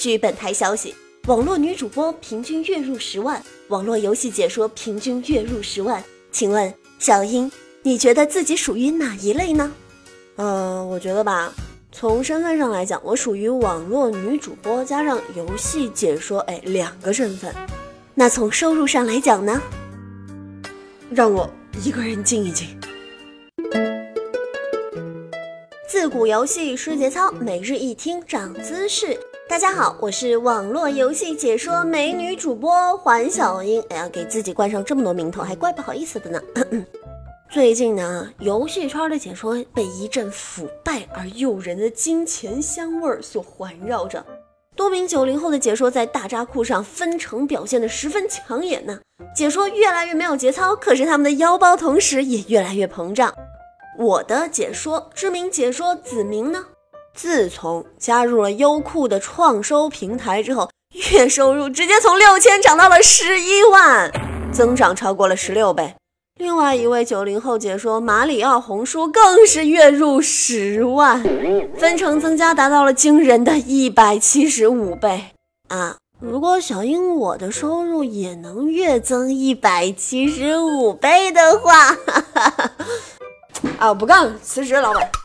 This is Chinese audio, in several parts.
据本台消息，网络女主播平均月入十万，网络游戏解说平均月入十万。请问小英，你觉得自己属于哪一类呢？呃，我觉得吧，从身份上来讲，我属于网络女主播加上游戏解说，哎，两个身份。那从收入上来讲呢？让我一个人静一静。自古游戏失节操，每日一听长姿势。大家好，我是网络游戏解说美女主播环小英。哎呀，给自己冠上这么多名头，还怪不好意思的呢。最近呢，游戏圈的解说被一阵腐败而诱人的金钱香味儿所环绕着。多名九零后的解说在大扎库上分成表现的十分抢眼呢。解说越来越没有节操，可是他们的腰包同时也越来越膨胀。我的解说，知名解说子明呢，自从加入了优酷的创收平台之后，月收入直接从六千涨到了十一万，增长超过了十六倍。另外一位九零后解说马里奥红叔更是月入十万，分成增加达到了惊人的一百七十五倍啊！如果小英我的收入也能月增一百七十五倍的话，哈哈哈啊，我不干了，辞职，老板。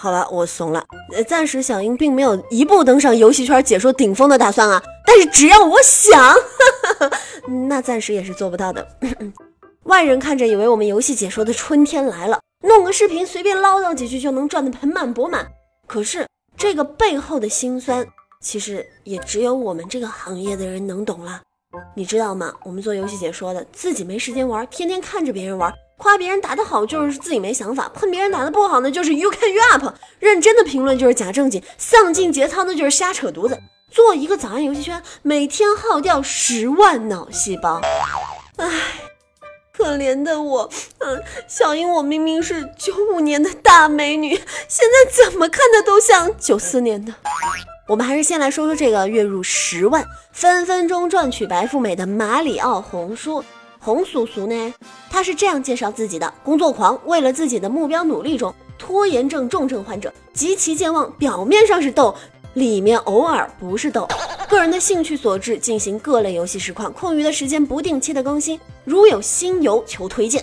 好了，我怂了。暂时小英并没有一步登上游戏圈解说顶峰的打算啊，但是只要我想，那暂时也是做不到的。外人看着以为我们游戏解说的春天来了，弄个视频随便唠叨几句就能赚得盆满钵满。可是这个背后的辛酸，其实也只有我们这个行业的人能懂了。你知道吗？我们做游戏解说的，自己没时间玩，天天看着别人玩，夸别人打得好就是自己没想法，喷别人打得不好呢就是 you can you up，认真的评论就是假正经，丧尽节操的就是瞎扯犊子。做一个早安游戏圈，每天耗掉十万脑细胞，唉。可怜的我，嗯，小英，我明明是九五年的大美女，现在怎么看的都像九四年的。我们还是先来说说这个月入十万、分分钟赚取白富美的马里奥红书红叔叔呢？他是这样介绍自己的：工作狂，为了自己的目标努力中，拖延症重症患者，极其健忘，表面上是逗。里面偶尔不是逗，个人的兴趣所致进行各类游戏实况，空余的时间不定期的更新，如有新游求推荐。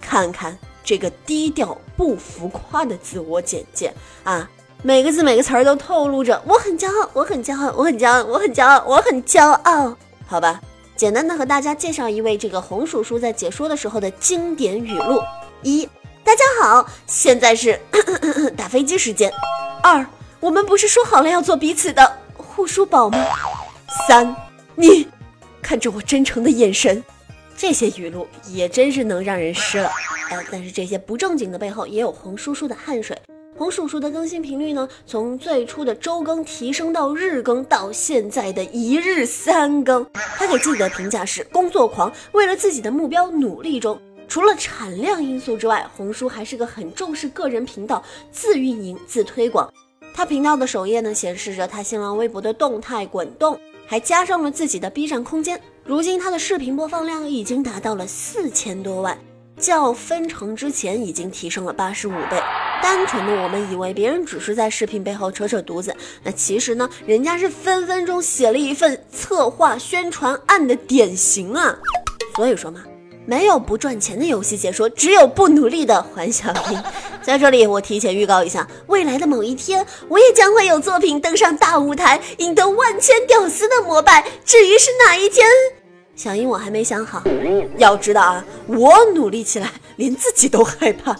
看看这个低调不浮夸的自我简介啊，每个字每个词儿都透露着我很骄傲，我很骄傲，我很骄傲，我很骄傲，我很骄傲。好吧，简单的和大家介绍一位这个红叔叔在解说的时候的经典语录：一，大家好，现在是 打飞机时间。二。我们不是说好了要做彼此的护舒宝吗？三，你看着我真诚的眼神，这些语录也真是能让人湿了。呃，但是这些不正经的背后也有红叔叔的汗水。红叔叔的更新频率呢，从最初的周更提升到日更，到现在的一日三更。他给自己的评价是工作狂，为了自己的目标努力中。除了产量因素之外，红叔还是个很重视个人频道，自运营自推广。他频道的首页呢，显示着他新浪微博的动态滚动，还加上了自己的 B 站空间。如今他的视频播放量已经达到了四千多万，较分成之前已经提升了八十五倍。单纯的我们以为别人只是在视频背后扯扯犊子，那其实呢，人家是分分钟写了一份策划宣传案的典型啊。所以说嘛。没有不赚钱的游戏解说，只有不努力的黄小英。在这里，我提前预告一下，未来的某一天，我也将会有作品登上大舞台，赢得万千屌丝的膜拜。至于是哪一天，小英我还没想好。要知道啊，我努力起来，连自己都害怕。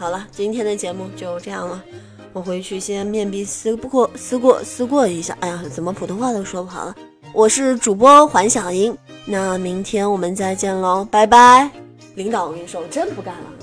好了，今天的节目就这样了，我回去先面壁思过、思过、思过一下。哎呀，怎么普通话都说不好了。我是主播环小英，那明天我们再见喽，拜拜。领导，我跟你说，我真不干了。